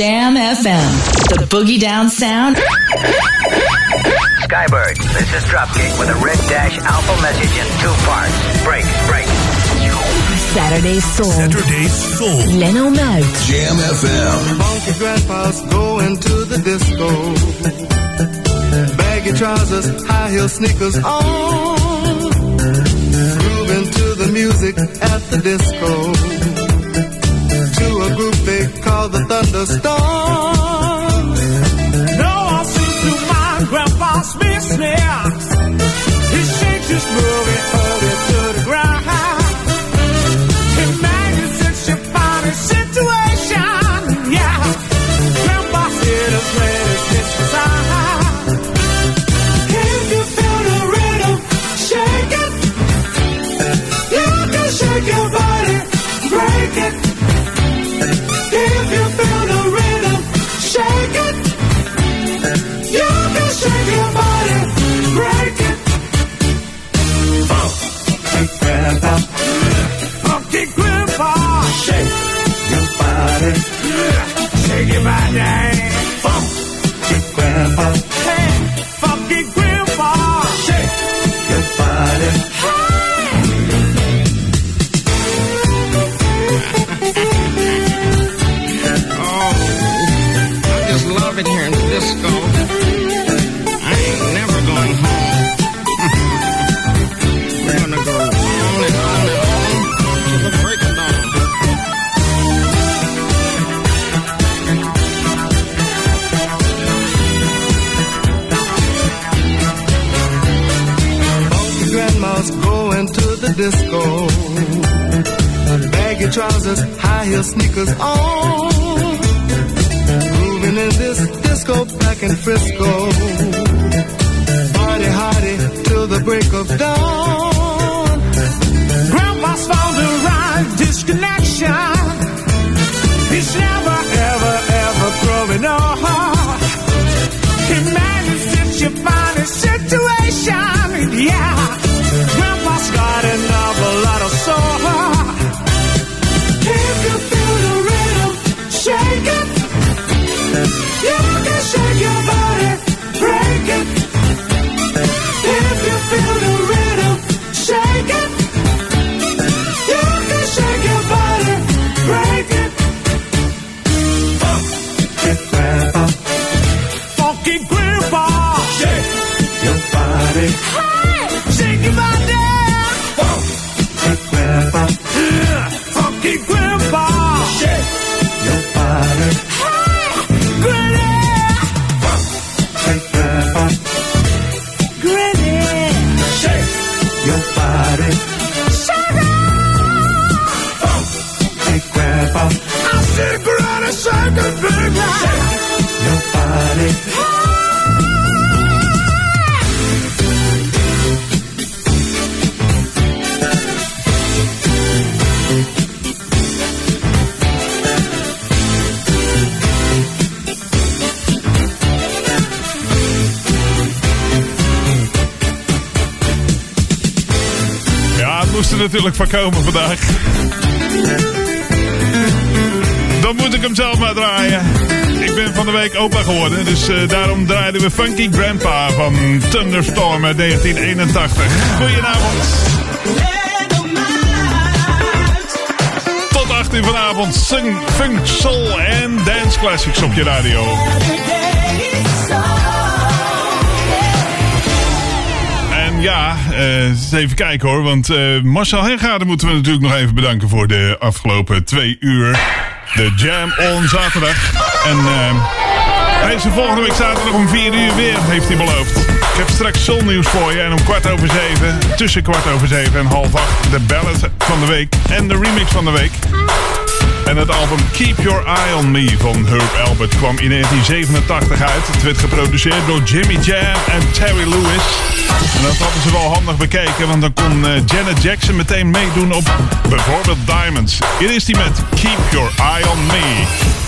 Jam FM. The boogie down sound. Skybird, this is Dropkick with a red dash alpha message in two parts. Break, break. Saturday Soul. Saturday Soul. Leno Muit. Jam FM. Funky grandpa's going to the disco. Baggy trousers, high heel sneakers on. Grooving to the music at the disco. To a group they call the Thunderstorm. No one seems to mind Grandpa's business. He shakes his movie over to the ground. Yeah. Disco. Baggy trousers, high heel sneakers on. Grooving in this disco back in Frisco. Party hardy till the break of dawn. Grandpa's found the right disconnection. He's never, ever, ever growing up. He manages to find natuurlijk van komen vandaag. Dan moet ik hem zelf maar draaien. Ik ben van de week opa geworden, dus eh, daarom draaiden we Funky Grandpa van Thunderstorm uit 1981. Goedenavond. Tot 8 uur vanavond, sing, funk, soul en dance classics op je radio. Ja, eh, even kijken hoor. Want eh, Marcel Hengade moeten we natuurlijk nog even bedanken voor de afgelopen twee uur. De Jam on zaterdag. En eh, hij is er volgende week zaterdag om vier uur weer, heeft hij beloofd. Ik heb straks zonnieuws voor je. En om kwart over zeven, tussen kwart over zeven en half acht, de ballad van de week en de remix van de week. En het album Keep Your Eye on Me van Herb Albert kwam in 1987 uit. Het werd geproduceerd door Jimmy Jam en Terry Lewis. En dat hadden ze wel handig bekeken, want dan kon eh, Janet Jackson meteen meedoen op bijvoorbeeld Diamonds. Hier is hij met. Keep your eye on me.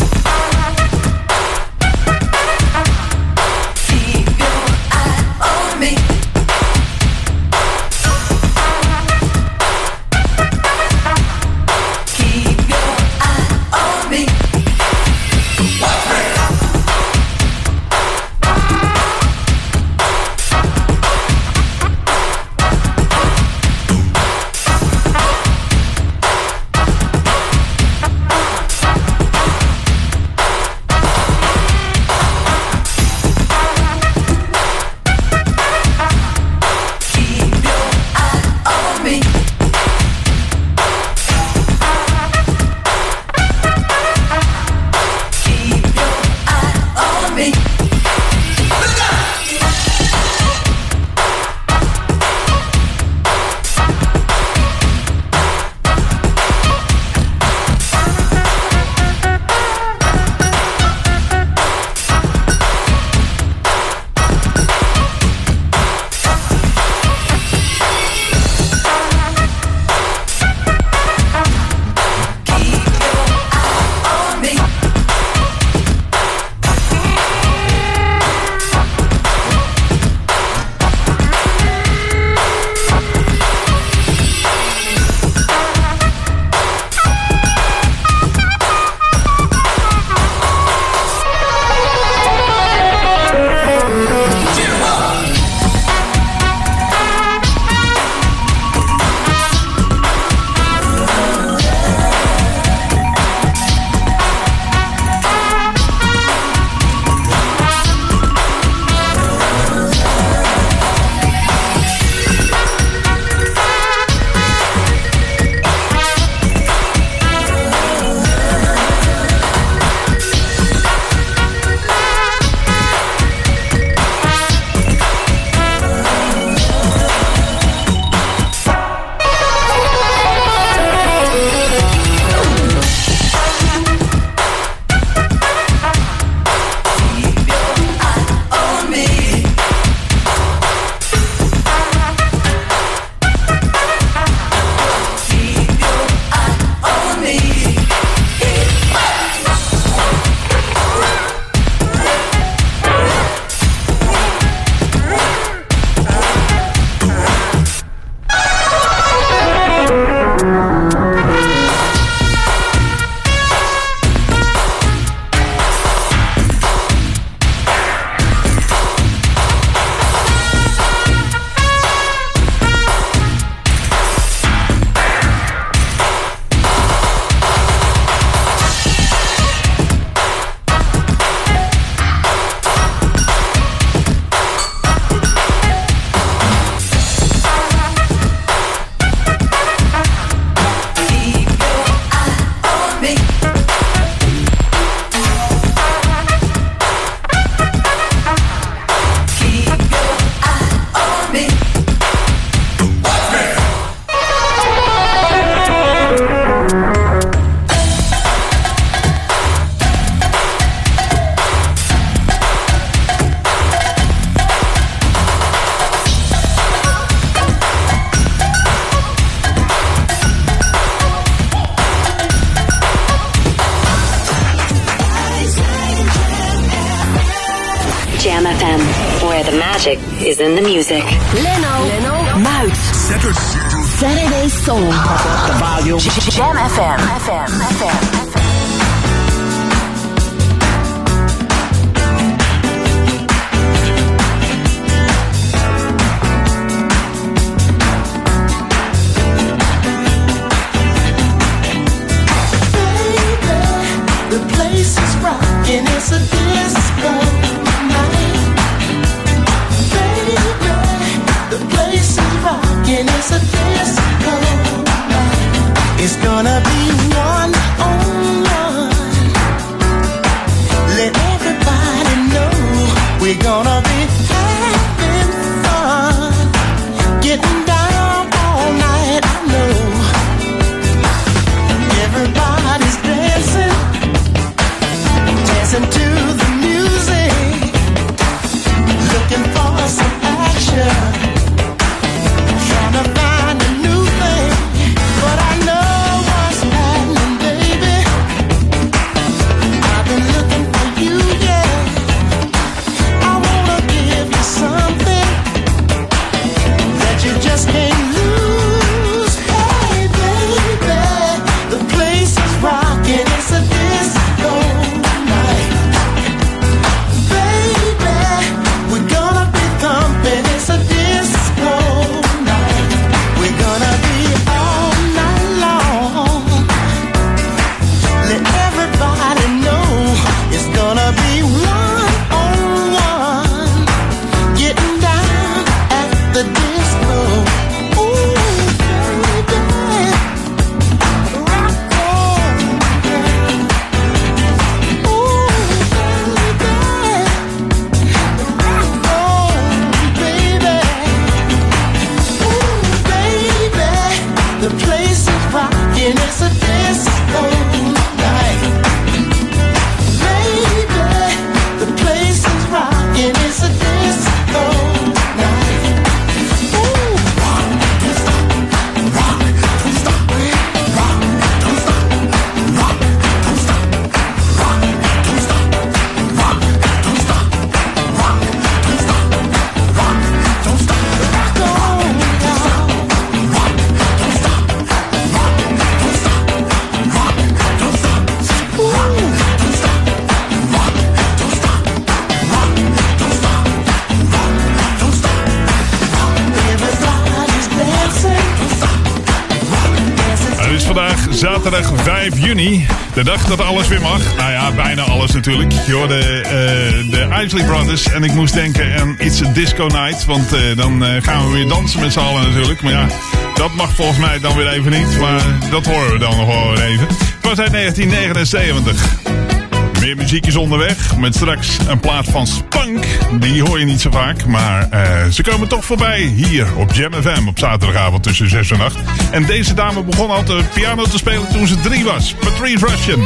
De dag dat alles weer mag. Nou ja, bijna alles natuurlijk. Je hoorde uh, de Isley Brothers. En ik moest denken aan iets a Disco Night. Want eh, dan eh, gaan we weer dansen met z'n allen natuurlijk. Maar ja, dat mag volgens mij dan weer even niet. Maar dat horen we dan nog wel even. Het was uit 1979. Meer muziek is onderweg. Met straks een plaat van Spunk. Die hoor je niet zo vaak. Maar eh, ze komen toch voorbij hier op Jam FM op zaterdagavond tussen 6 en 8. En deze dame begon al te piano te spelen toen ze drie was. Patrice Russian.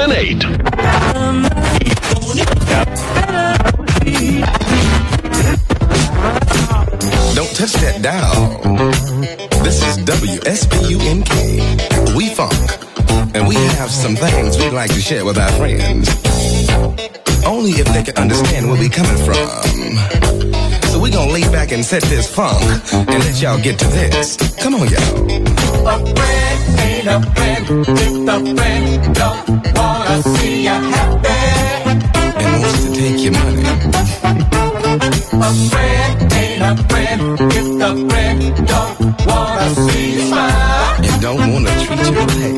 And 8. Don't touch that dial. This is WSPUNK. We funk. And we have some things we'd like to share with our friends. Only if they can understand where we're coming from. So we gonna lay back and set this funk and let y'all get to this. Come on, y'all. A friend ain't a friend if the friend don't wanna see you happy. And wants to take your money. A friend ain't a friend if the friend don't wanna see you smile. And don't wanna treat you right.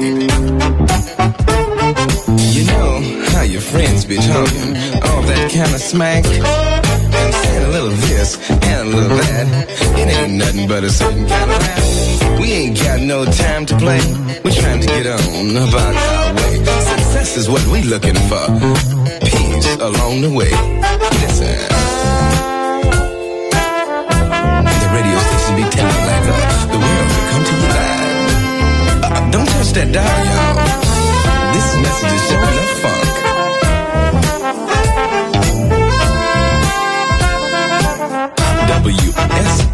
You know how your friends be talking, all that kind of smack. And a little this and a little that. It ain't nothing but a certain kind of rap. We ain't got no time to play. We're trying to get on about our way. Success is what we looking for. Peace along the way. Listen. The radio station be telling like the world will come to you live. Uh, don't touch that dial, y'all. This message is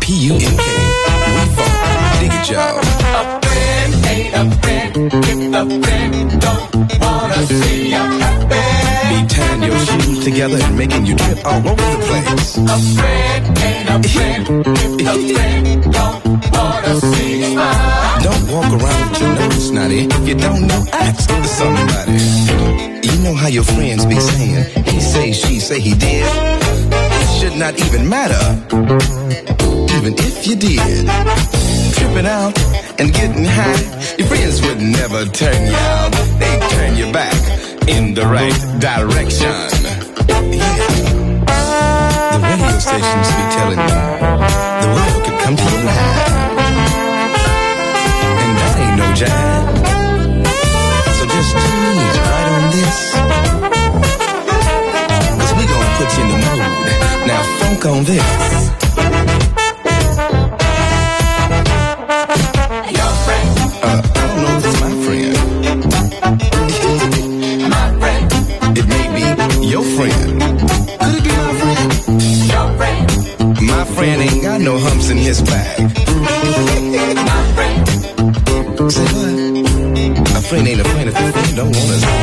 W-S-P-U-N-K. We funk. Dig it, y'all. A friend ain't a friend if the friend don't wanna see you happy. Be tying your shoes together and making you trip all over the place. A friend ain't a friend if the friend don't wanna see you. Don't walk around with your nose snotty. If you don't know, ask somebody. You know how your friends be saying, he say, she say, he did. It should not even matter, even if you did. Tripping out and getting high, your friends would never turn you out. They turn you back in the right direction. Yeah. The radio stations be telling you the world could come to you live. And that ain't no jive. So just tune in right on this. Cause we gonna put you in the mood. Now funk on this. No humps in his back. my friend. Say what? A friend ain't a friend if the friend don't wanna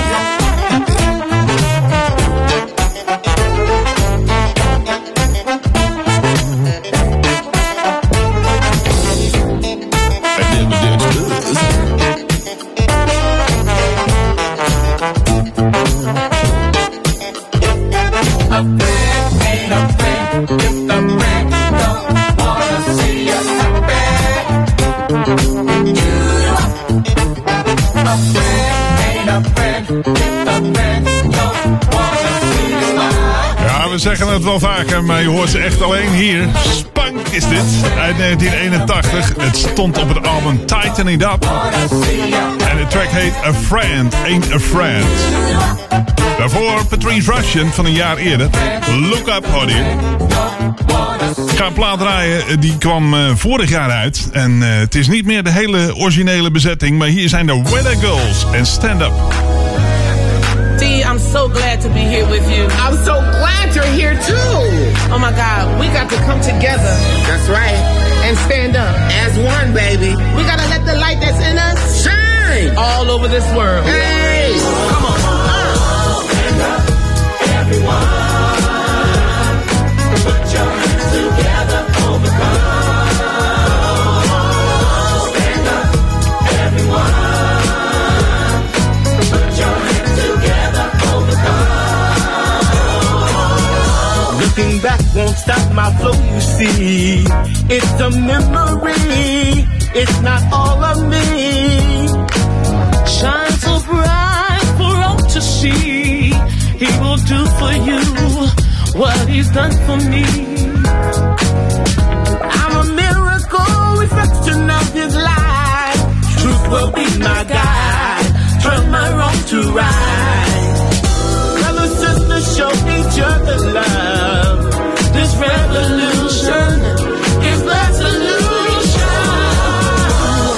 het wel vaker, maar je hoort ze echt alleen hier. Spank is dit, uit 1981. Het stond op het album Tighten It Up. En de track heet A Friend Ain't a Friend. Daarvoor Patrice Russian van een jaar eerder. Look Up hoorde je. Ik ga een plaat draaien, eh, die kwam eh, vorig jaar uit. En eh, het is niet meer de hele originele bezetting, maar hier zijn de Weather Girls en Stand Up. D, I'm so glad to be here with you. I'm so glad you're here too. Oh my God, we got to come together. That's right. And stand up as one, baby. We gotta let the light that's in us shine all over this world. Hey, come on. Uh. Looking back won't stop my flow, you see. It's a memory, it's not all of me. Shine so bright for all to see. He will do for you what he's done for me. I'm a miracle reflection of his light. Truth will be my guide. Turn my wrong to right. Brother, sister, show each other love the solution.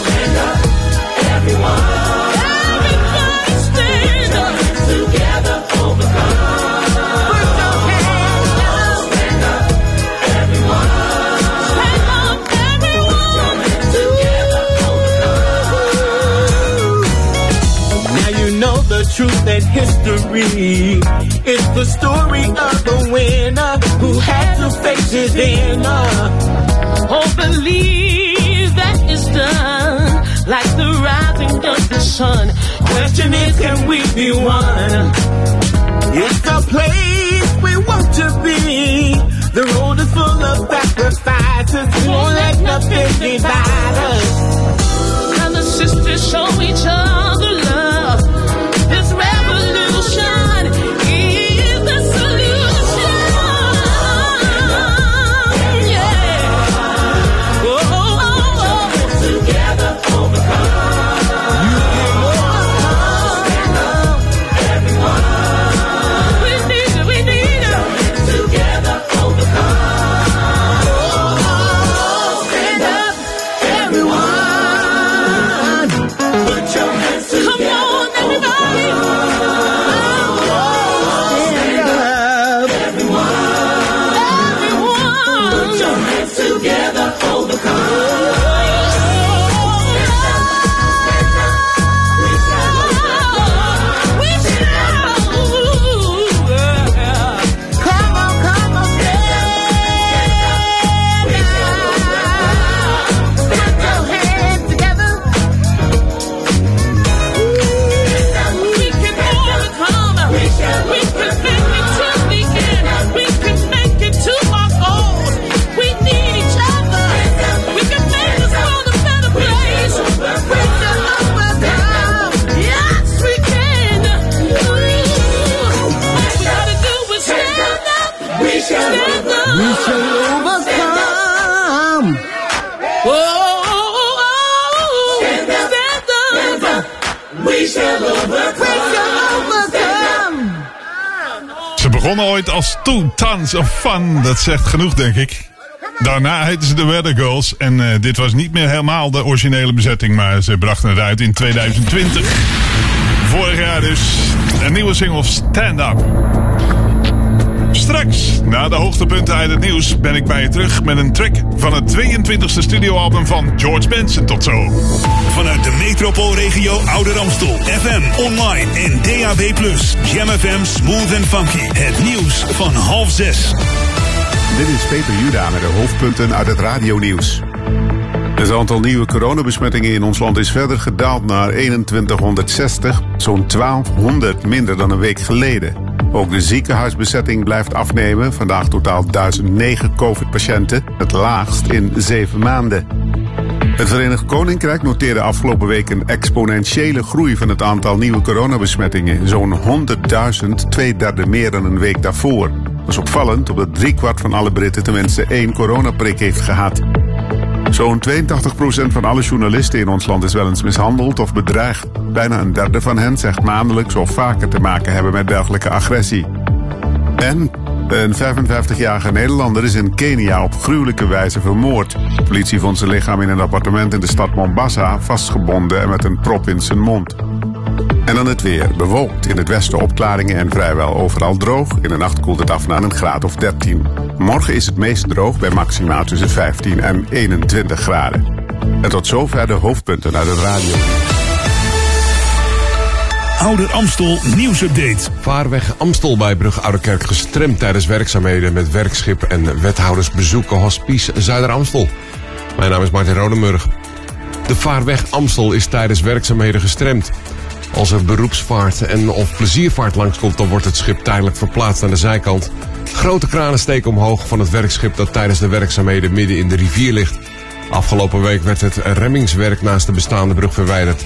Stand up, everyone. Stand up. Stand up, everyone. Stand up, everyone. Now you know the truth and history. It's the story of the winner who had to face his inner. Oh, believe that it's done like the rising of the sun. Question is, can we be one? It's the place we want to be. The road is full of sacrifices. We won't let nothing divide us. The sisters show each other begonnen ooit als Two Tons of Fun. Dat zegt genoeg, denk ik. Daarna heten ze de Weather Girls. En eh, dit was niet meer helemaal de originele bezetting. Maar ze brachten het uit in 2020. Vorig jaar dus. Een nieuwe single Stand Up. Straks, na de hoogtepunten uit het nieuws, ben ik bij je terug met een track van het 22e studioalbum van George Benson. Tot zo. Vanuit de metropoolregio Ouder Amstel. FM, online en DAB+. Jam FM Smooth and Funky. Het nieuws van half zes. Dit is Peter Juda met de hoofdpunten uit het radionieuws. Het aantal nieuwe coronabesmettingen in ons land is verder gedaald naar 2160, zo'n 1200 minder dan een week geleden. Ook de ziekenhuisbezetting blijft afnemen, vandaag totaal 1009 COVID-patiënten, het laagst in zeven maanden. Het Verenigd Koninkrijk noteerde afgelopen week een exponentiële groei van het aantal nieuwe coronabesmettingen. Zo'n 100.000, twee derde meer dan een week daarvoor. Dat is opvallend, omdat driekwart van alle Britten tenminste één coronaprik heeft gehad. Zo'n 82% van alle journalisten in ons land is wel eens mishandeld of bedreigd. Bijna een derde van hen zegt maandelijks of vaker te maken hebben met dergelijke agressie. En een 55-jarige Nederlander is in Kenia op gruwelijke wijze vermoord. De politie vond zijn lichaam in een appartement in de stad Mombasa vastgebonden en met een prop in zijn mond. En dan het weer. Bewolkt. In het westen opklaringen en vrijwel overal droog. In de nacht koelt het af naar een graad of 13. Morgen is het meest droog bij maxima tussen 15 en 21 graden. En tot zover de hoofdpunten uit het radio. Ouder Amstel nieuwsupdate. Vaarweg Amstel bij Brug Ouderkerk gestremd tijdens werkzaamheden met werkschip en wethouders bezoeken Hospice Zuider Amstel. Mijn naam is Martin Rodemurg. De Vaarweg Amstel is tijdens werkzaamheden gestremd. Als er beroepsvaart en of pleziervaart langskomt, dan wordt het schip tijdelijk verplaatst aan de zijkant. Grote kranen steken omhoog van het werkschip dat tijdens de werkzaamheden midden in de rivier ligt. Afgelopen week werd het remmingswerk naast de bestaande brug verwijderd.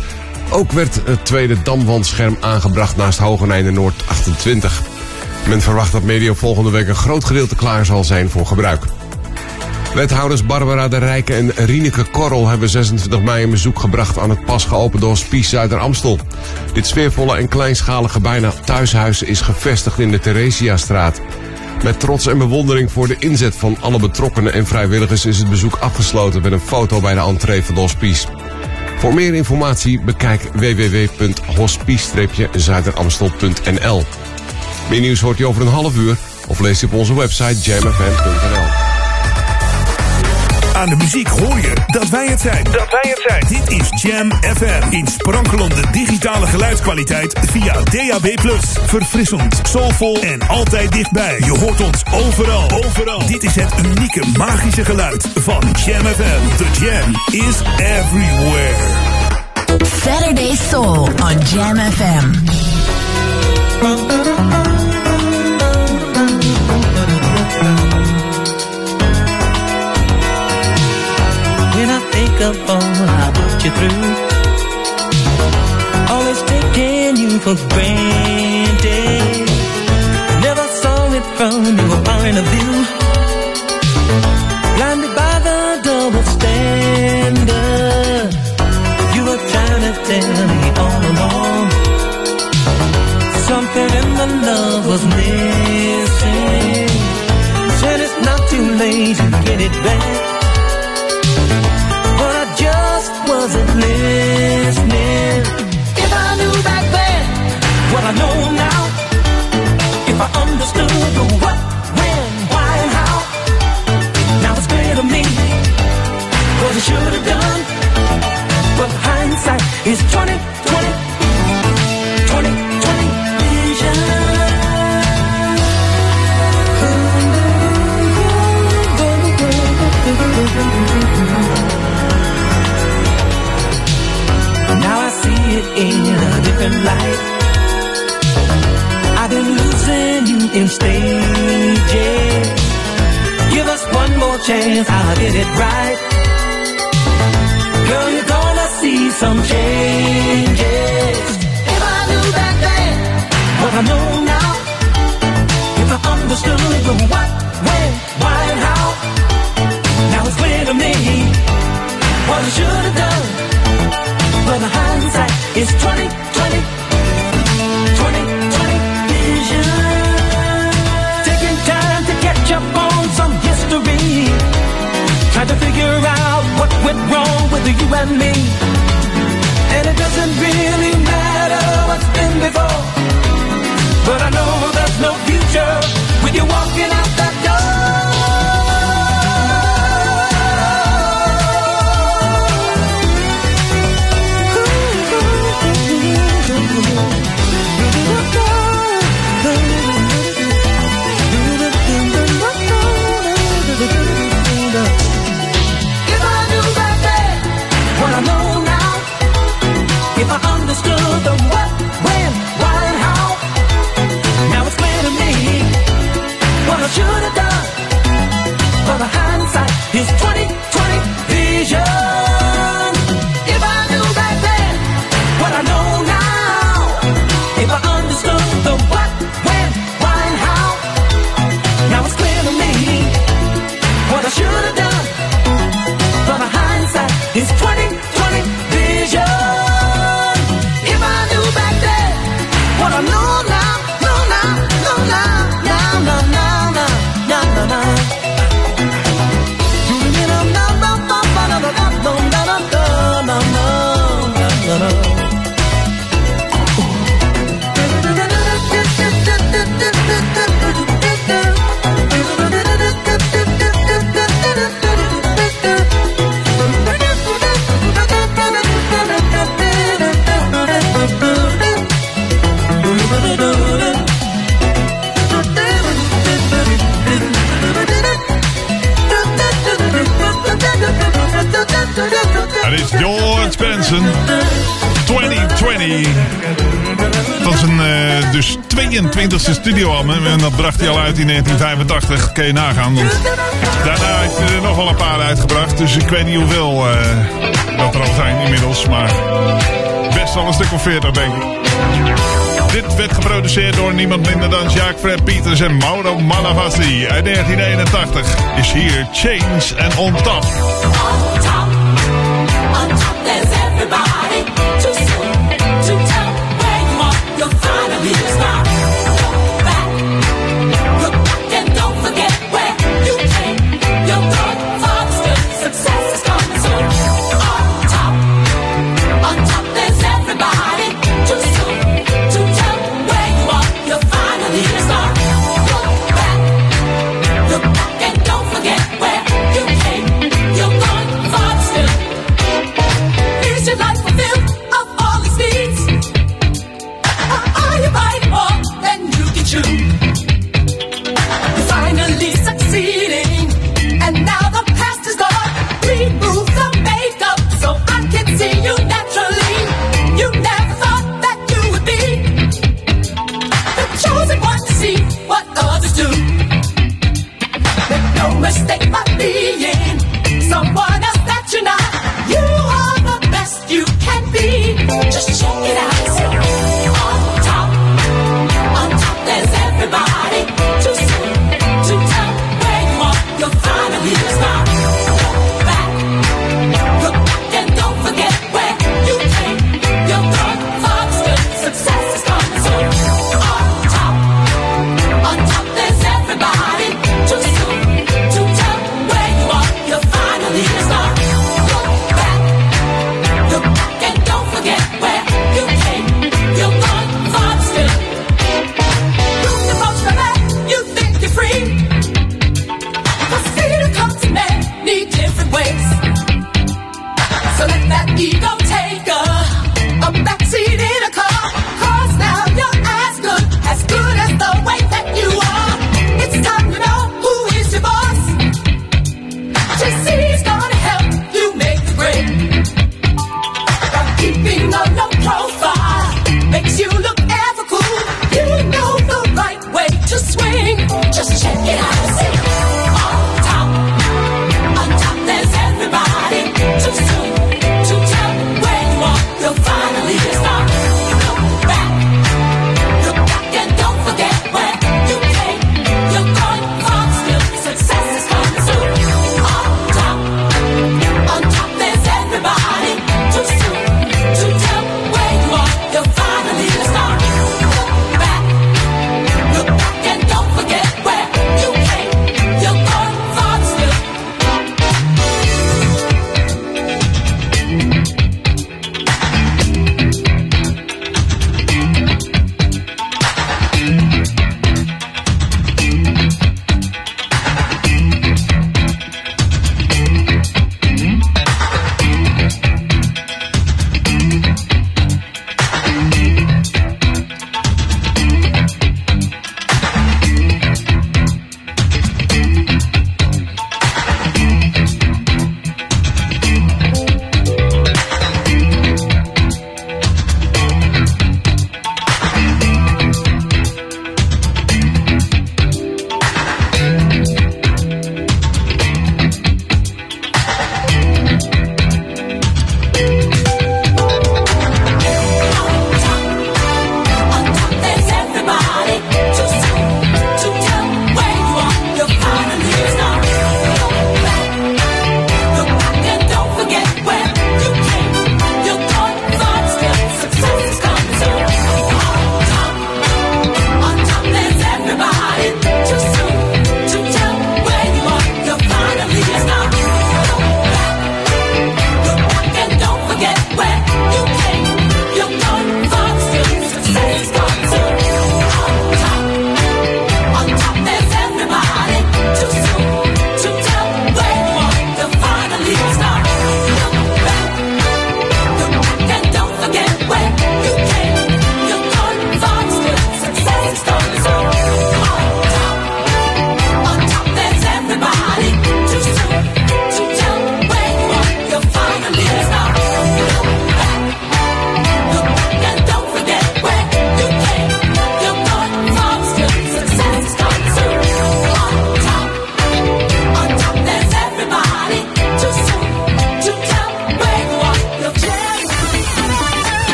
Ook werd het tweede damwandscherm aangebracht naast Hogeneinde Noord 28. Men verwacht dat medio volgende week een groot gedeelte klaar zal zijn voor gebruik. Wethouders Barbara de Rijke en Rieneke Korrel hebben 26 mei een bezoek gebracht aan het pas geopende hospice Zuider Amstel. Dit sfeervolle en kleinschalige bijna thuishuis is gevestigd in de Theresiastraat. Met trots en bewondering voor de inzet van alle betrokkenen en vrijwilligers is het bezoek afgesloten met een foto bij de entree van de hospice. Voor meer informatie bekijk www.hospice-zuideramstel.nl. Meer nieuws hoort u over een half uur of lees je op onze website jamfm.nl. Aan de muziek hoor je dat wij het zijn. Dat wij het zijn. Dit is Jam FM. In sprankelende digitale geluidskwaliteit via DAB+. Verfrissend, soulvol en altijd dichtbij. Je hoort ons overal. Overal. Dit is het unieke magische geluid van Jam FM. The Jam is everywhere. Saturday Soul on Jam FM. Think all I put you through, always taking you for granted. Never saw it from your point of view. Blinded by the double standard, you were trying to tell me all along. Something in the love was missing. Said it's not too late to get it back wasn't listening. If I knew back then what I know now, if I understood the what, when, why, and how, now it's clear to me what I should have done. But hindsight is 20, 20, in a different light. I've been losing you in stages. Give us one more chance, I'll get it right. Girl, you're gonna see some changes. If I knew back then what I know now, if I understood the what, when, why, and how, now it's clear to me what I should have done. But the hindsight is 20, 20, 20, 20 vision. 1985. Kun je nagaan. Daarna heeft er nog wel een paar uitgebracht. Dus ik weet niet hoeveel eh, dat er al zijn inmiddels. Maar best wel een stuk of 40 denk ik. Dit werd geproduceerd door niemand minder dan Jacques Fred Peters en Mauro Malavasi. Uit 1981 is hier Chains and On Top.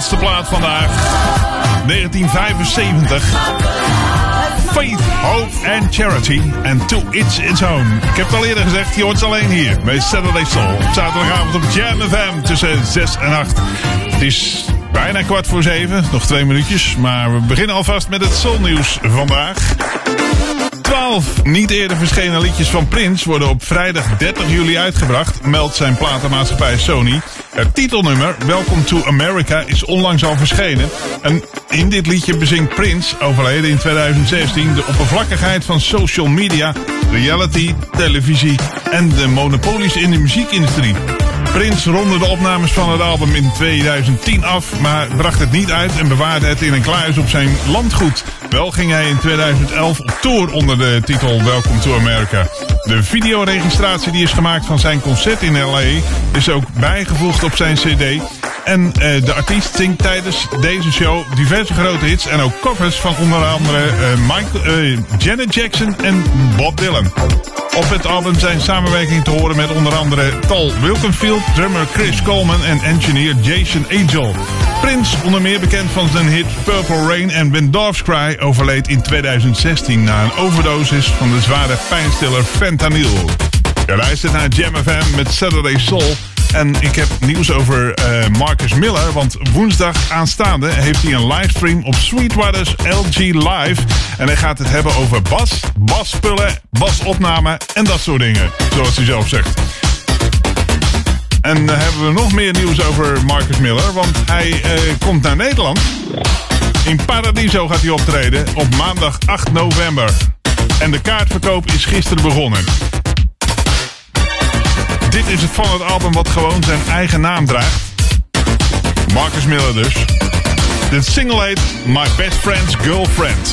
Oudste plaat vandaag. 1975. Faith, Hope and Charity. And To It's Its Own. Ik heb het al eerder gezegd, je hoort alleen hier. Bij Saturday Soul. Op zaterdagavond op Jam FM tussen 6 en 8. Het is bijna kwart voor 7. Nog twee minuutjes. Maar we beginnen alvast met het Soulnieuws vandaag. 12 niet eerder verschenen liedjes van Prince worden op vrijdag 30 juli uitgebracht, meldt zijn platenmaatschappij Sony. Het titelnummer Welcome to America is onlangs al verschenen. En in dit liedje bezingt Prince, overleden in 2016, de oppervlakkigheid van social media, reality, televisie en de monopolies in de muziekindustrie. Prince ronde de opnames van het album in 2010 af, maar bracht het niet uit en bewaarde het in een kluis op zijn landgoed. Wel ging hij in 2011 op tour onder de titel Welcome to America. De videoregistratie die is gemaakt van zijn concert in LA is ook bijgevoegd op zijn cd. En eh, de artiest zingt tijdens deze show diverse grote hits en ook covers van onder andere eh, Michael, eh, Janet Jackson en Bob Dylan. Op het album zijn samenwerkingen te horen met onder andere Tal Wilkenfield, drummer Chris Coleman en engineer Jason Angel. Prince, onder meer bekend van zijn hit Purple Rain en When Doves Cry, overleed in 2016 na een overdosis van de zware pijnstiller fentanyl. Je luistert naar Jam FM met Saturday Soul. En ik heb nieuws over eh, Marcus Miller. Want woensdag aanstaande heeft hij een livestream op Sweetwater's LG Live. En hij gaat het hebben over bas, basspullen, basopname en dat soort dingen. Zoals hij zelf zegt. En dan hebben we nog meer nieuws over Marcus Miller. Want hij eh, komt naar Nederland. In Paradiso gaat hij optreden op maandag 8 november. En de kaartverkoop is gisteren begonnen. Dit is het van het album wat gewoon zijn eigen naam draagt. Marcus Miller dus. De single heet My Best Friend's Girlfriend.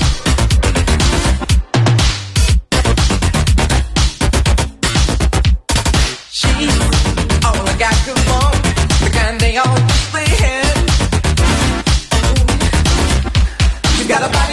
Got to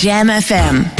Jam FM.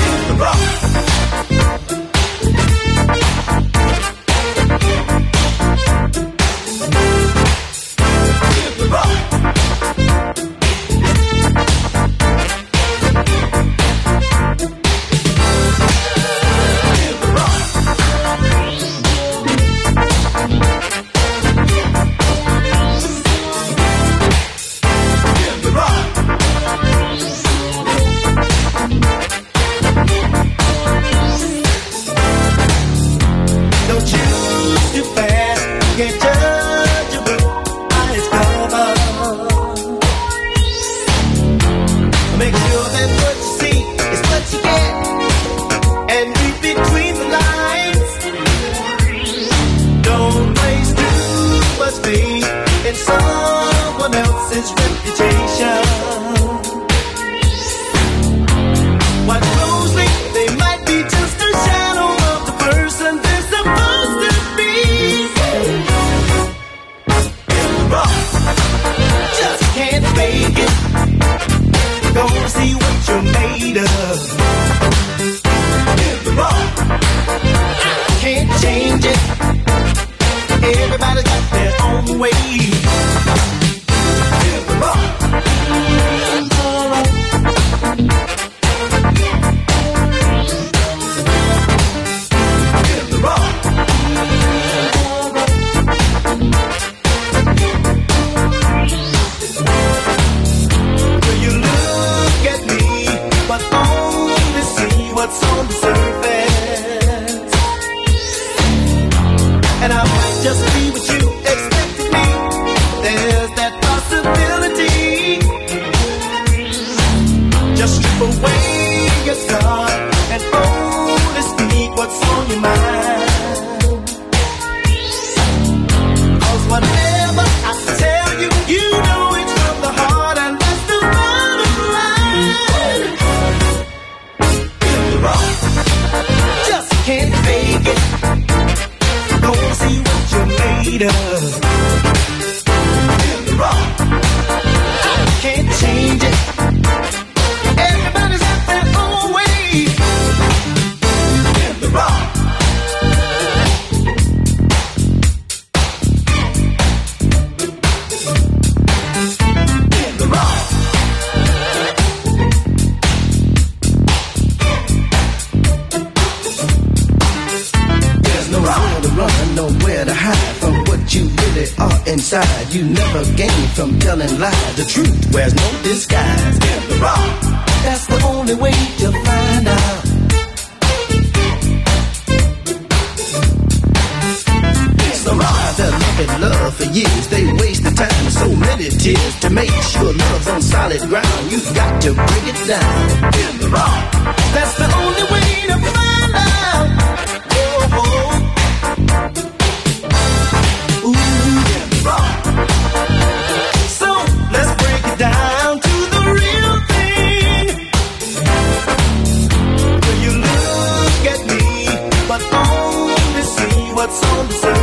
what's on the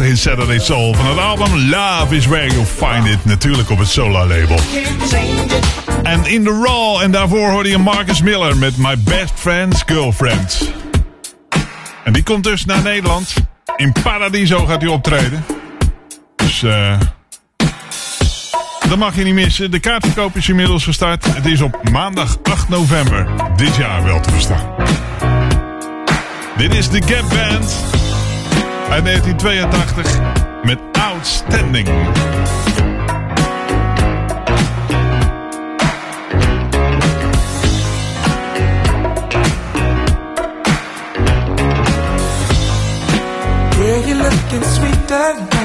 in Saturday Soul van het album Love is Where You'll Find It. Natuurlijk op het Solar label. En in The Raw, en daarvoor hoorde je Marcus Miller met My Best Friend's Girlfriend. En die komt dus naar Nederland. In Paradiso gaat hij optreden. Dus uh, dat mag je niet missen. De kaartverkoop is inmiddels gestart. Het is op maandag 8 november dit jaar wel te verstaan. Dit is de Gap Band uit 1982 met Outstanding. Yeah, you're looking sweeter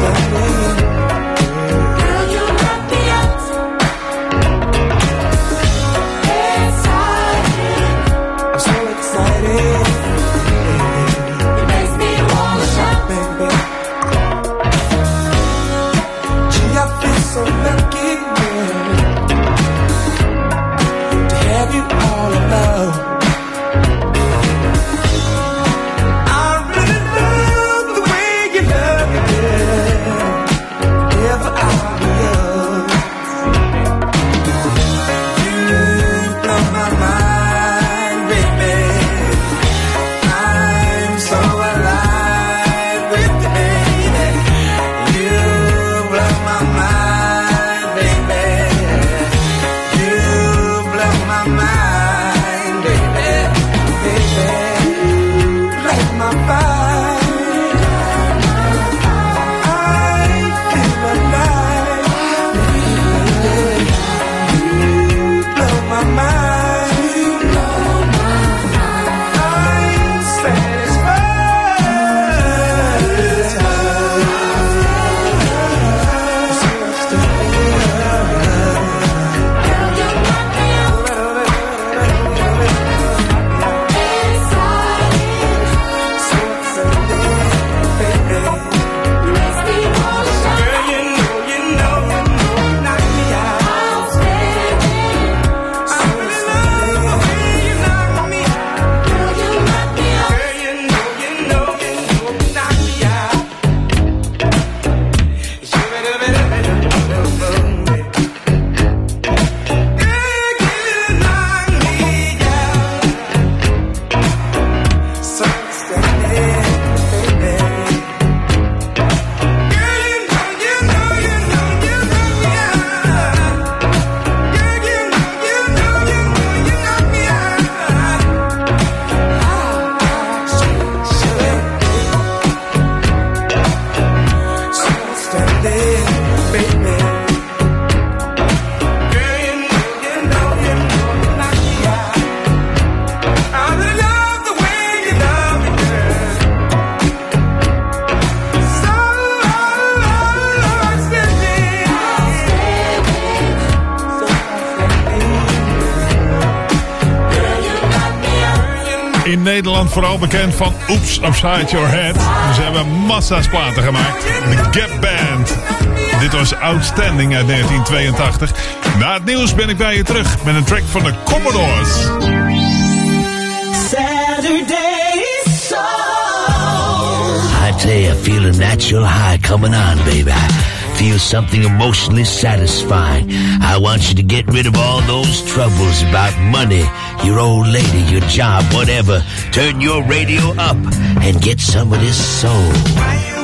better vooral bekend van Oops Upside Your Head. Ze hebben massa's platen gemaakt. De Gap Band. Dit was Outstanding uit 1982. Na het nieuws ben ik bij je terug met een track van de Commodores. Saturday soul. I tell you, I feel a natural high coming on, baby. Feel something emotionally satisfying. I want you to get rid of all those troubles about money, your old lady, your job, whatever. Turn your radio up and get some of this soul.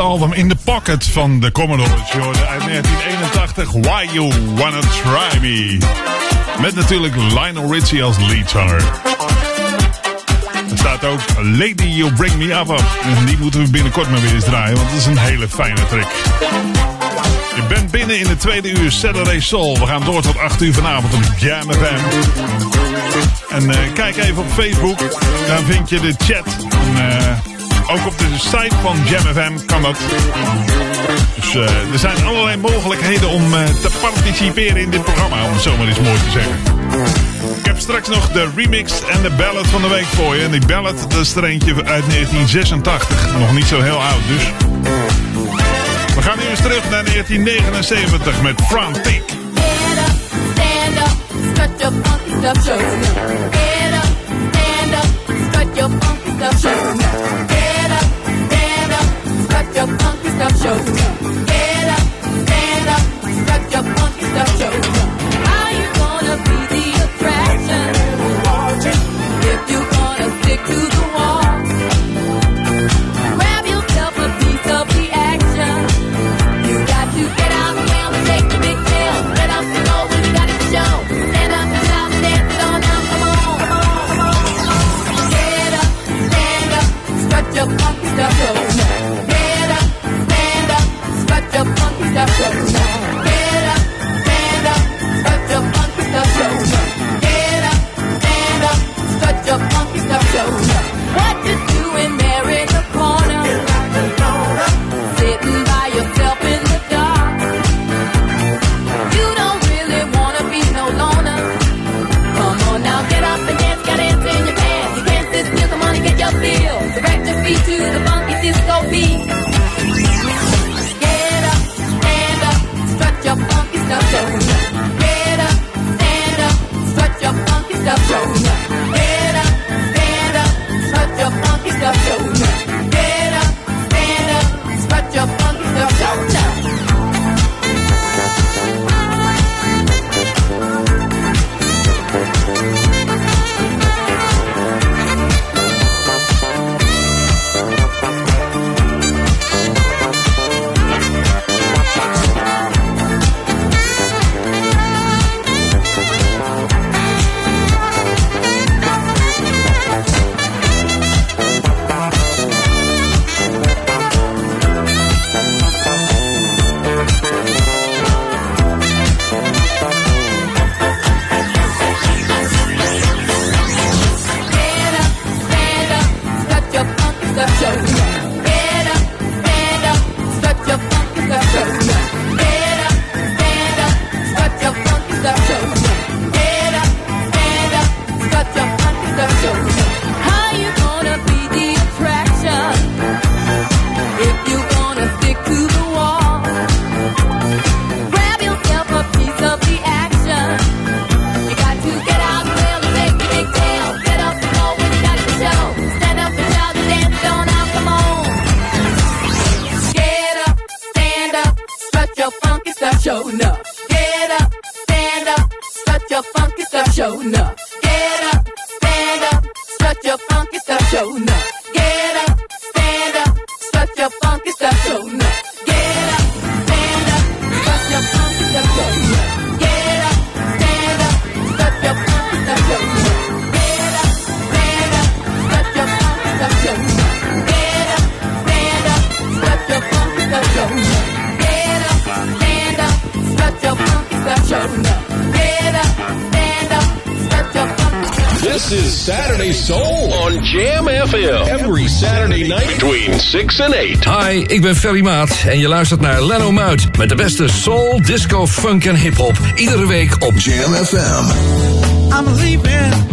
Album In the Pocket van de Commodores. Jordan uit 1981. Why You Wanna Try Me. Met natuurlijk Lionel Richie als leadzanger. Er staat ook Lady You Bring Me Up Up. En die moeten we binnenkort maar weer eens draaien. Want het is een hele fijne track. Je bent binnen in de tweede uur Saturday Soul. We gaan door tot 8 uur vanavond op Jam FM. En eh, kijk even op Facebook. Daar vind je de chat. En, eh, ook op de site van Jam FM kan dat. Dus eh, er zijn allerlei mogelijkheden om eh, te participeren in dit programma, om het zomaar eens mooi te zeggen. Ik heb straks nog de remix en de ballad van de week voor je. En die ballad, dat is er eentje uit 1986. Nog niet zo heel oud dus. We gaan nu eens terug naar 1979 met Frantic. Stand up, stand up, your funky stuff, show up, stand up, your funky stuff. pickup show. stuff, show up. Get up, stand up, strut your funky stuff, show up. Hi, ik ben Ferry Maat en je luistert naar Leno Muit met de beste soul, disco, funk en hip-hop. Iedere week op GMFM. I'm leaving.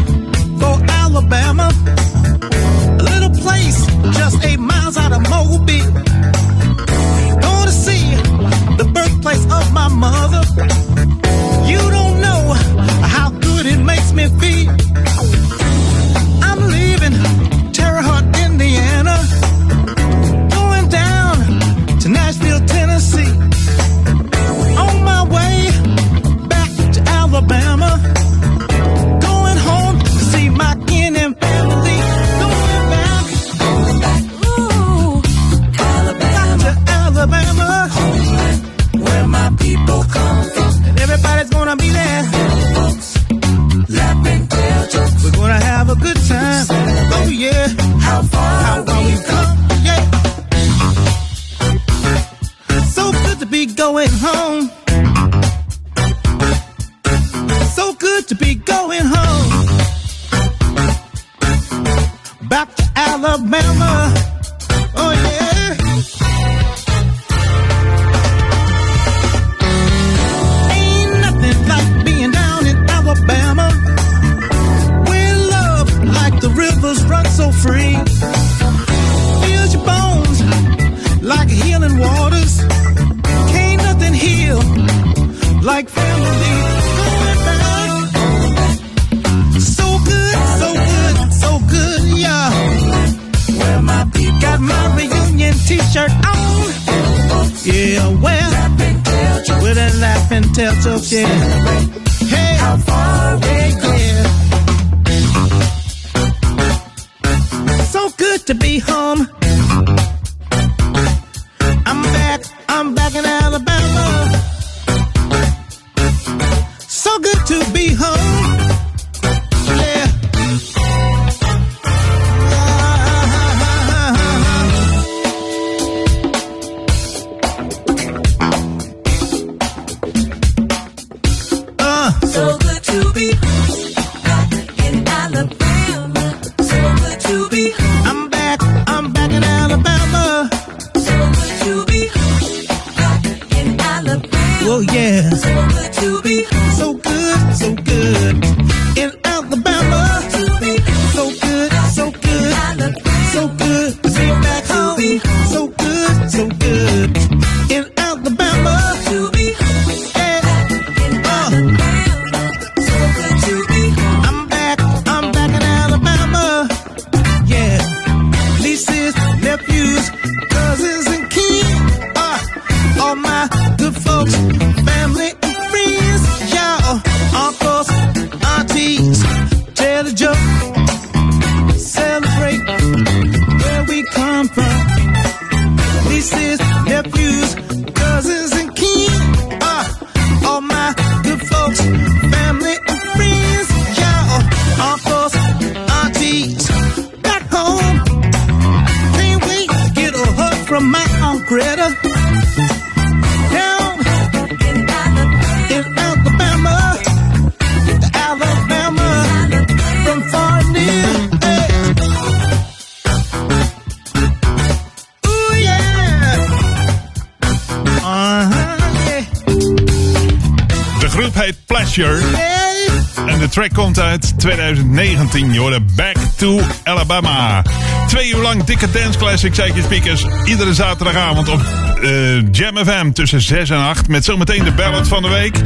2010. Back to Alabama. Twee uur lang dikke dance classics uit je speakers. Iedere zaterdagavond op uh, Jam FM tussen 6 en 8. Met zometeen de ballad van de week.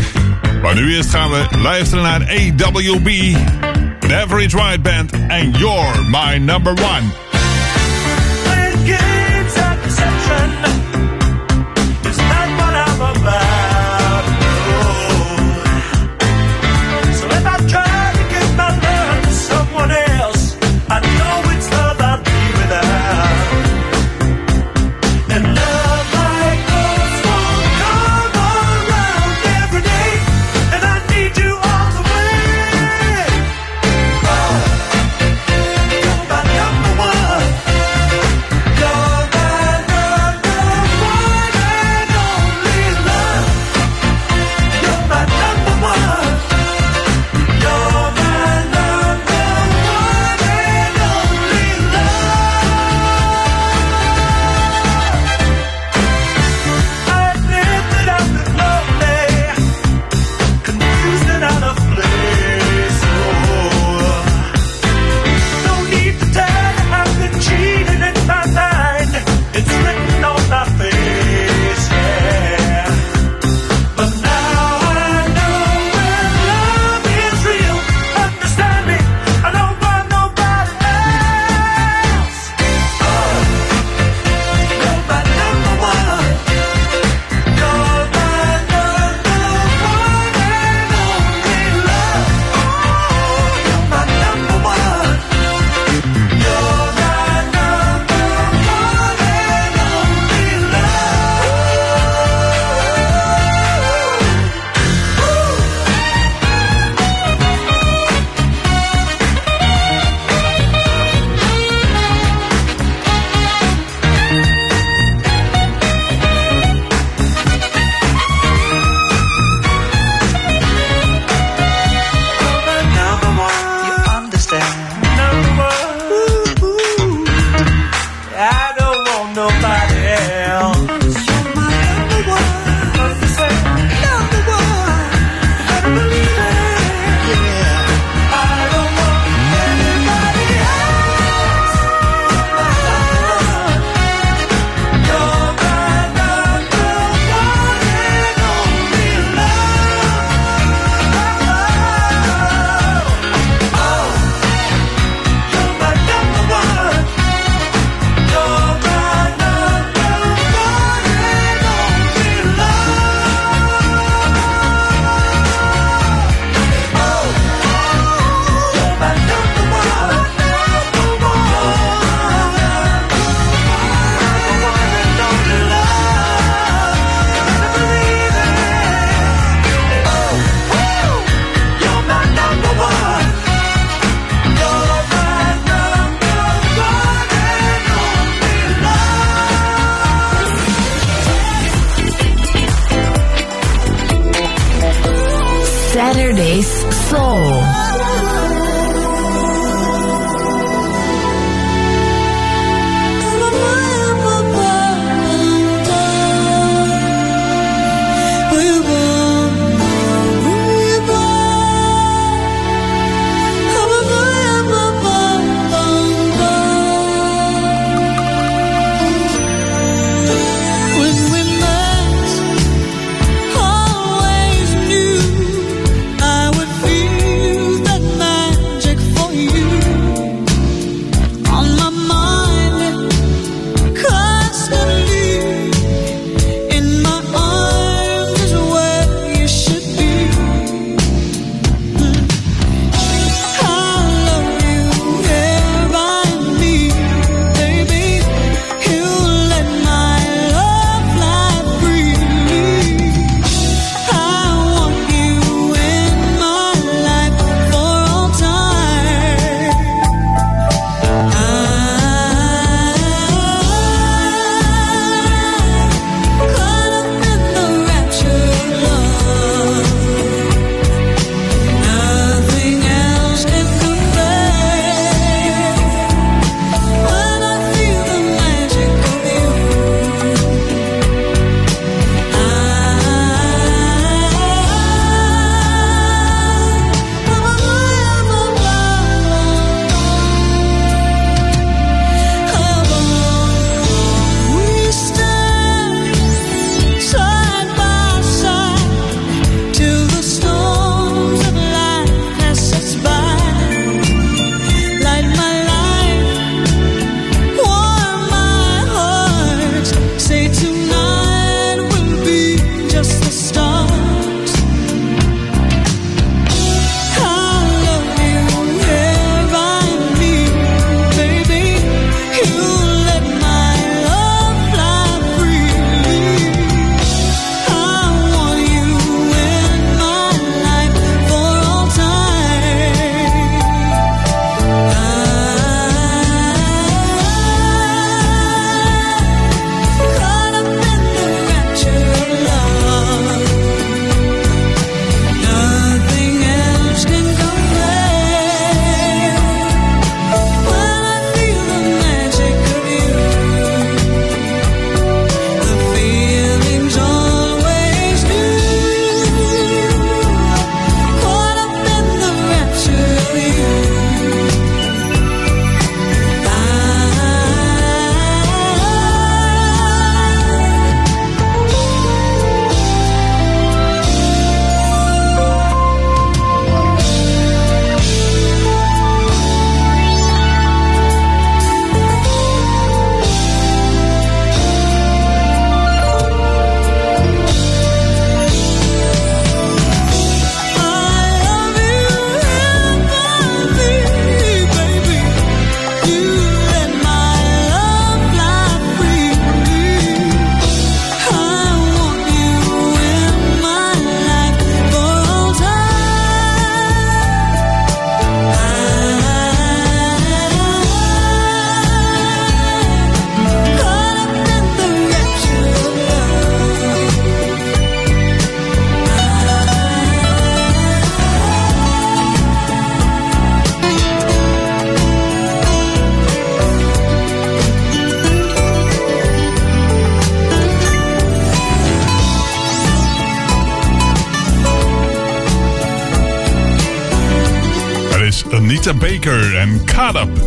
Maar nu eerst gaan we luisteren naar AWB. The Average White Band. En You're My Number One.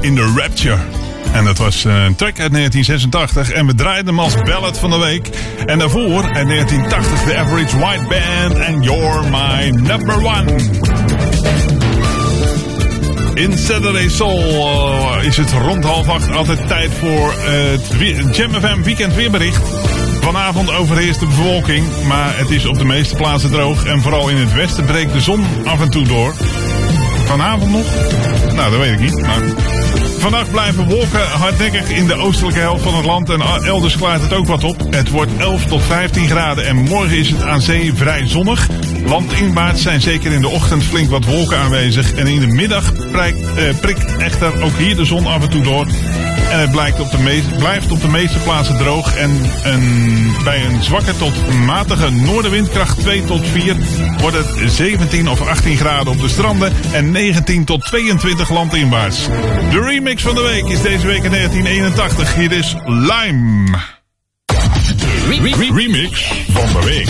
In the Rapture. En dat was eh, een track uit 1986. En we draaiden hem als ballad van de week. En daarvoor, uit 1980, de Average White Band en You're My Number One. In Saturday Soul eh, is het rond half acht altijd tijd voor eh, het Jam FM weekend weerbericht. Vanavond overheerst de bewolking, maar het is op de meeste plaatsen droog. En vooral in het westen breekt de zon af en toe door. Vanavond nog? Nou, dat weet ik niet. Maar Vannacht blijven wolken hardnekkig in de oostelijke helft van het land en elders klaart het ook wat op. Het wordt 11 tot 15 graden en morgen is het aan zee vrij zonnig. Landinwaarts zijn zeker in de ochtend flink wat wolken aanwezig en in de middag prikt, eh, prikt echter ook hier de zon af en toe door. En het blijkt op de meest, blijft op de meeste plaatsen droog. En een, bij een zwakke tot matige noordenwindkracht 2 tot 4 wordt het 17 of 18 graden op de stranden en 19 tot 22 landinwaarts. De remix van de week is deze week in 1981. Hier is Lime. De remix van de week.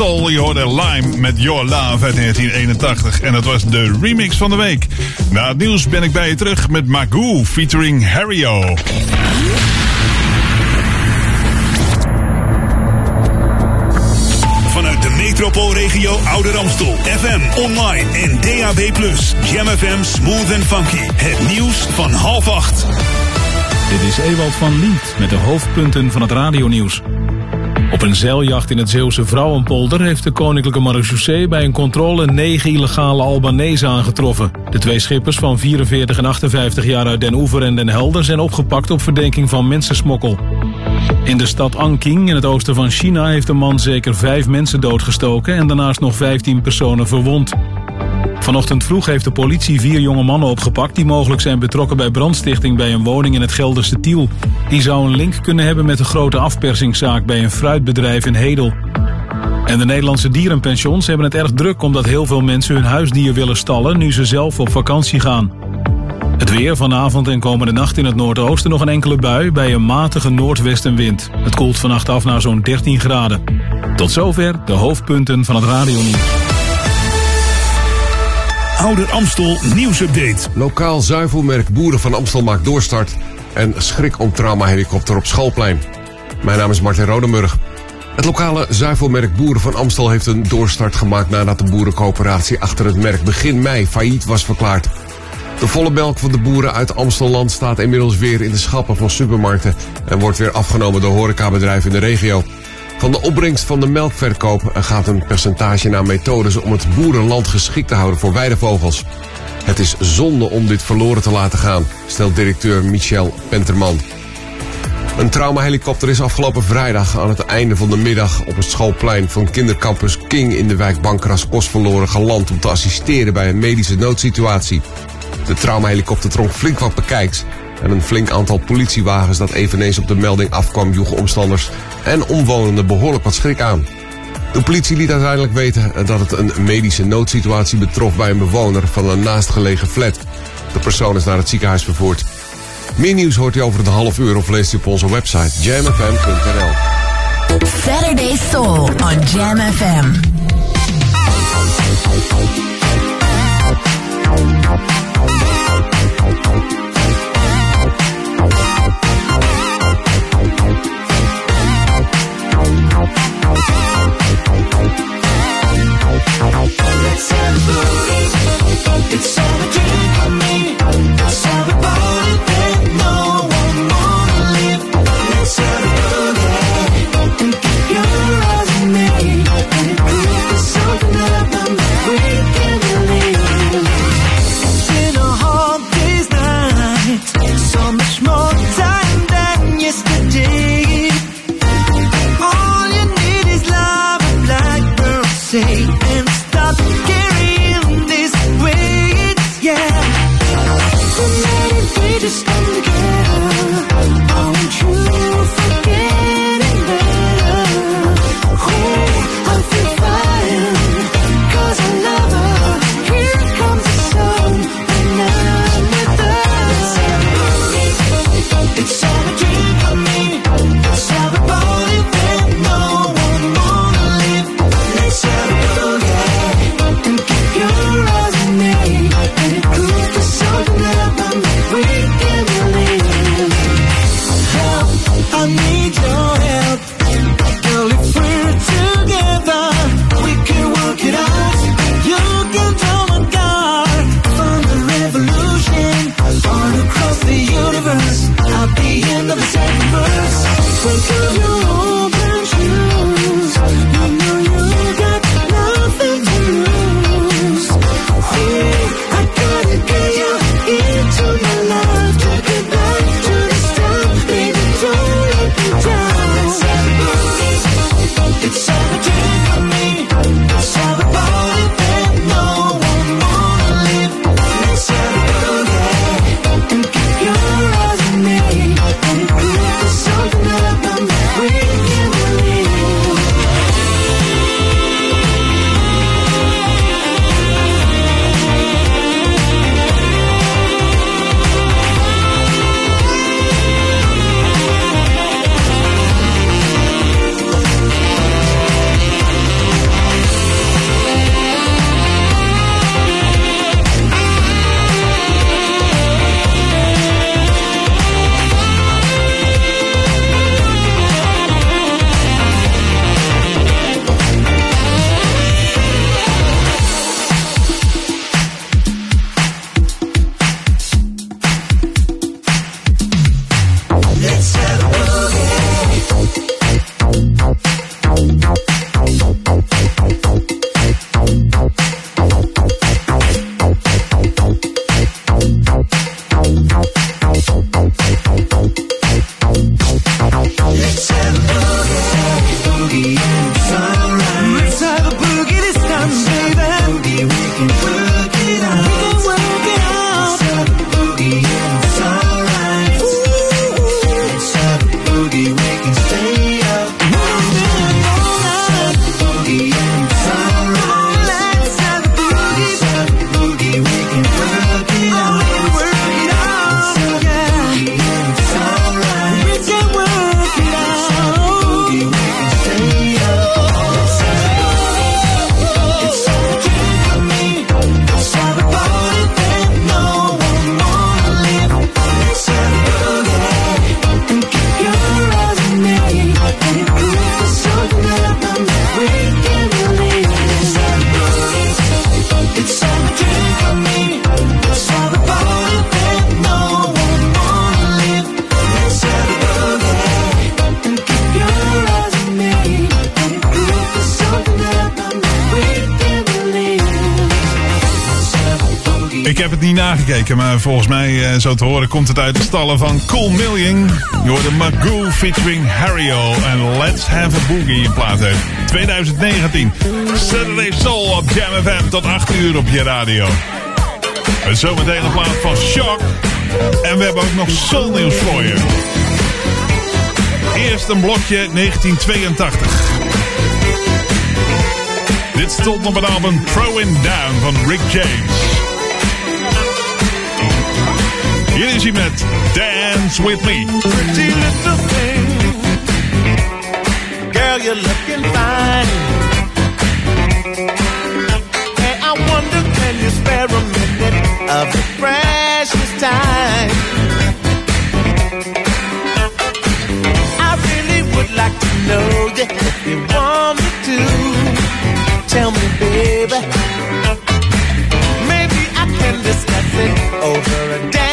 Soul. Je hoorde Lime met Your Love uit 1981. En dat was de remix van de week. Na het nieuws ben ik bij je terug met Magoo featuring Harrio. Vanuit de metropoolregio Ouder Amstel. FM, online en DAB+. Jam FM Smooth and Funky. Het nieuws van half acht. Dit is Ewald van Lient met de hoofdpunten van het radionieuws. Op een zeiljacht in het Zeeuwse Vrouwenpolder heeft de Koninklijke Marechaussee bij een controle negen illegale Albanese aangetroffen. De twee schippers van 44 en 58 jaar uit Den Oever en Den Helder zijn opgepakt op verdenking van mensensmokkel. In de stad Anqing in het oosten van China heeft een man zeker vijf mensen doodgestoken en daarnaast nog 15 personen verwond. Vanochtend vroeg heeft de politie vier jonge mannen opgepakt die mogelijk zijn betrokken bij brandstichting bij een woning in het Gelderse Tiel. Die zou een link kunnen hebben met een grote afpersingszaak bij een fruitbedrijf in Hedel. En de Nederlandse dierenpensions hebben het erg druk omdat heel veel mensen hun huisdier willen stallen nu ze zelf op vakantie gaan. Het weer vanavond en komende nacht in het noordoosten nog een enkele bui bij een matige noordwestenwind. Het koelt vannacht af naar zo'n 13 graden. Tot zover de hoofdpunten van het radionieuws. Ouder Amstel nieuwsupdate. Lokaal zuivelmerk Boeren van Amstel maakt doorstart. En schrik om traumahelikopter op schoolplein. Mijn naam is Martin Rodenburg. Het lokale zuivelmerk Boeren van Amstel heeft een doorstart gemaakt nadat de boerencoöperatie achter het merk begin mei failliet was verklaard. De volle melk van de boeren uit Amstelland staat inmiddels weer in de schappen van supermarkten en wordt weer afgenomen door horecabedrijven in de regio. Van de opbrengst van de melkverkoop gaat een percentage naar methodes om het boerenland geschikt te houden voor weidevogels. Het is zonde om dit verloren te laten gaan, stelt directeur Michel Penterman. Een traumahelikopter is afgelopen vrijdag aan het einde van de middag op het schoolplein van kindercampus King in de wijk Bankras Kostverloren geland om te assisteren bij een medische noodsituatie. De traumahelikopter trok flink wat bekijks en een flink aantal politiewagens dat eveneens op de melding afkwam joegen omstanders en omwonenden behoorlijk wat schrik aan. De politie liet uiteindelijk weten dat het een medische noodsituatie betrof bij een bewoner van een naastgelegen flat. De persoon is naar het ziekenhuis vervoerd. Meer nieuws hoort u over het half uur of leest u op onze website jamfm.nl. Saturday Soul on Jam FM. En zo te horen komt het uit de stallen van Cool Million. Je hoorde Magoo featuring Harrio en Let's Have a Boogie in plaat uit 2019. Saturday Soul op Jam FM tot 8 uur op je radio. En zometeen een plaat van Shock. En we hebben ook nog soulnieuws voor je. Eerst een blokje 1982. Dit stond op het album Throwing Down van Rick James. Hier is hij met Dance With Me. Pretty little thing. Girl, you're looking fine. And I wonder, can you spare a minute of your precious time? I really would like to know that if you want me to. Tell me, baby. Maybe I can discuss it over a day.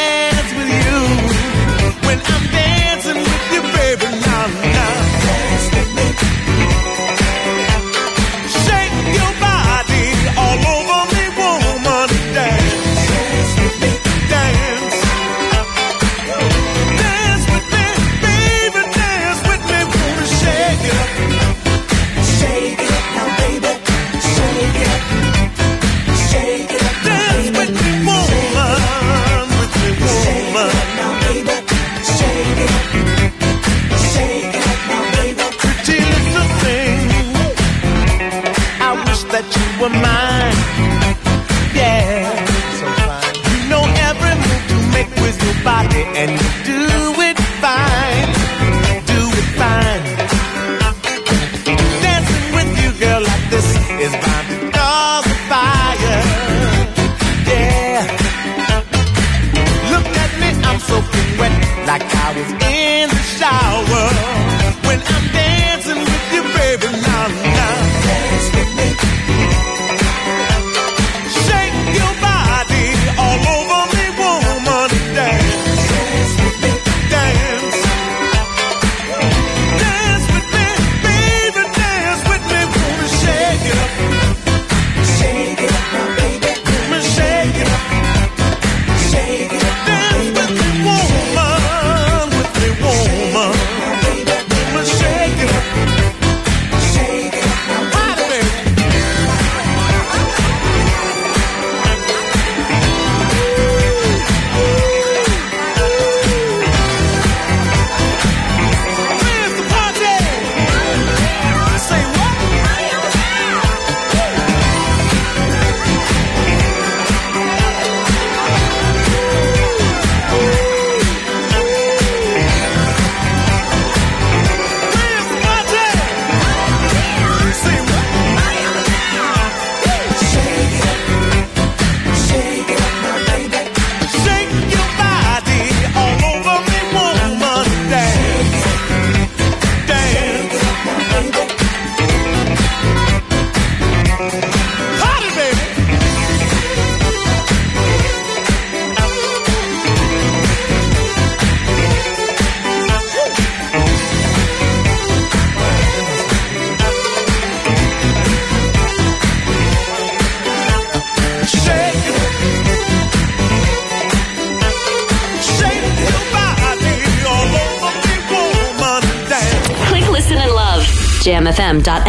FM.fm.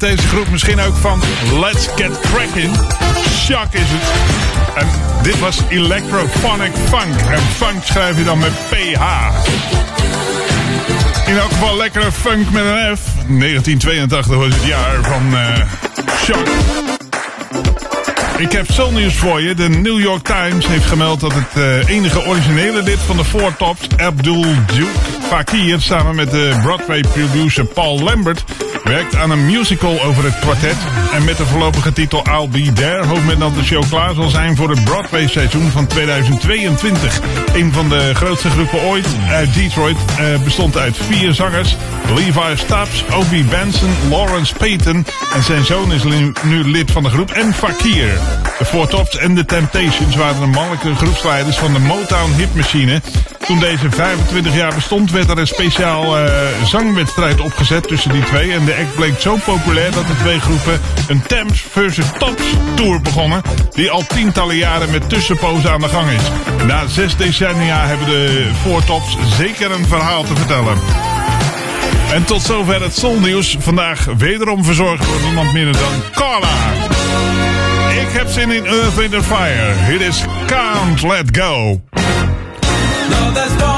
deze groep misschien ook van Let's Get Crackin'. Shock is het. En dit was Electrophonic Funk. En funk schrijf je dan met PH. In elk geval lekkere funk met een F. 1982 was het jaar van eh, Shock. Ik heb zo nieuws voor je. De New York Times heeft gemeld dat het eh, enige originele lid van de Four Tops, Abdul Duke Fakir, samen met de Broadway-producer Paul Lambert, werkt aan een musical over het kwartet. En met de voorlopige titel I'll Be There hoopt men dat de show klaar zal zijn voor het Broadway-seizoen van 2022. Een van de grootste groepen ooit uit Detroit eh, bestond uit vier zangers. Levi Stubbs, Obi Benson, Lawrence Payton en zijn zoon is nu, lid van de groep en Fakir. De Four Tops en de Temptations waren de mannelijke groepsleiders van de Motown hitmachine. Toen deze 25 jaar bestond werd er een speciaal eh, zangwedstrijd opgezet tussen die twee. En de act bleek zo populair dat de twee groepen een Temps versus Tops tour begonnen. Die al tientallen jaren met tussenpozen aan de gang is. Na zes decennia hebben de Four Tops zeker een verhaal te vertellen. En tot zover het Zonnieuws. Vandaag wederom verzorgd door niemand minder dan Carla. Ik heb zin in Earth, Wind and Fire. It is Can't Let Go. Love that's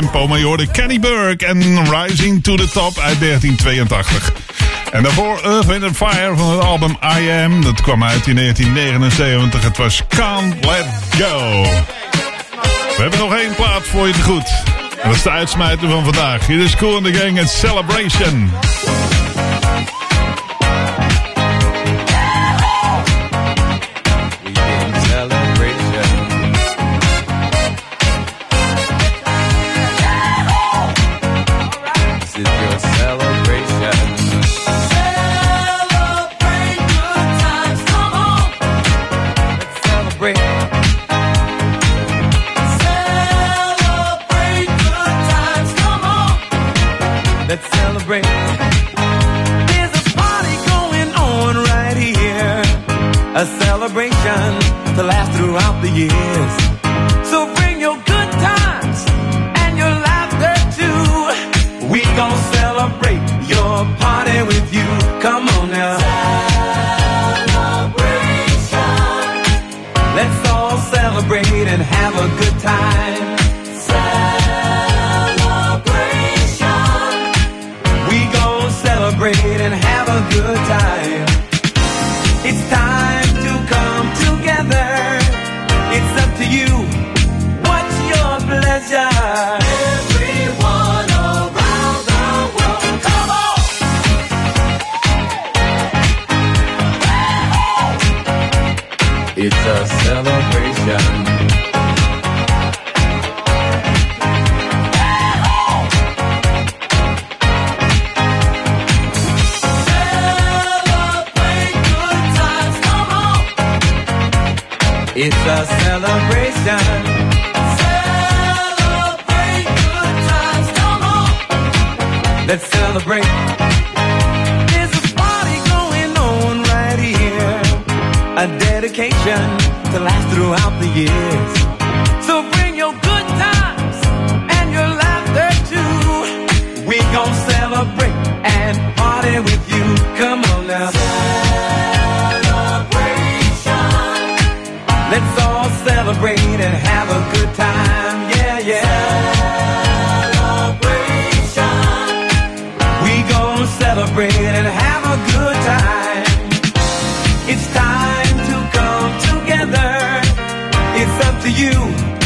tempo. Maar je hoorde Kenny Burke en Rising to the Top uit 1982. En daarvoor Earth, Wind Fire van het album I Am. Dat kwam uit in 1979. Het was Can't Let Go. We hebben nog één plaat voor je te goed. En dat is de uitsmijter van vandaag. Hier is Cool the Gang en Celebration. It's a celebration. Celebrate good times, come on! Let's celebrate. There's a party going on right here. A dedication to last throughout the years. So bring your good times and your laughter too. We gon' celebrate and party with you. Come on now. Let's all celebrate and have a good time. Yeah, yeah. Celebration. We gon' celebrate and have a good time. It's time to come together. It's up to you.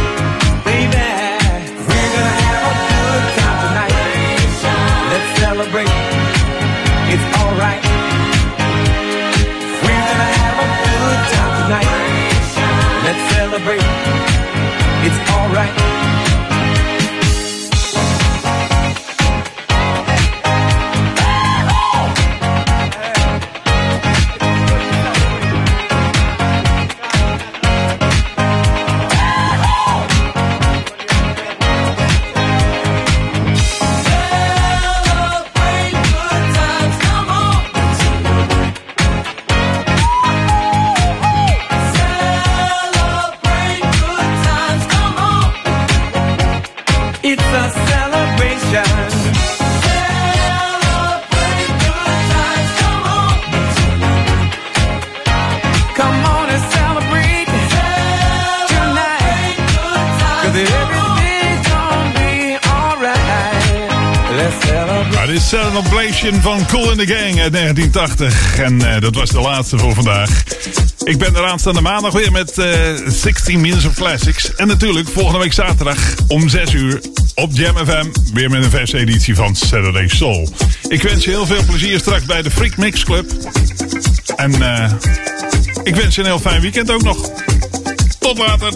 celebrate. It's alright. Van Cool in the Gang uit 1980. En eh, dat was de laatste voor vandaag. Ik ben er aanstaande maandag weer met eh 16 Minutes of Classics. En natuurlijk volgende week zaterdag om 6 uur op Jam FM. Weer met een verse editie van Saturday Soul. Ik wens je heel veel plezier straks bij de Freak Mix Club. En eh ik wens je een heel fijn weekend ook nog. Tot later.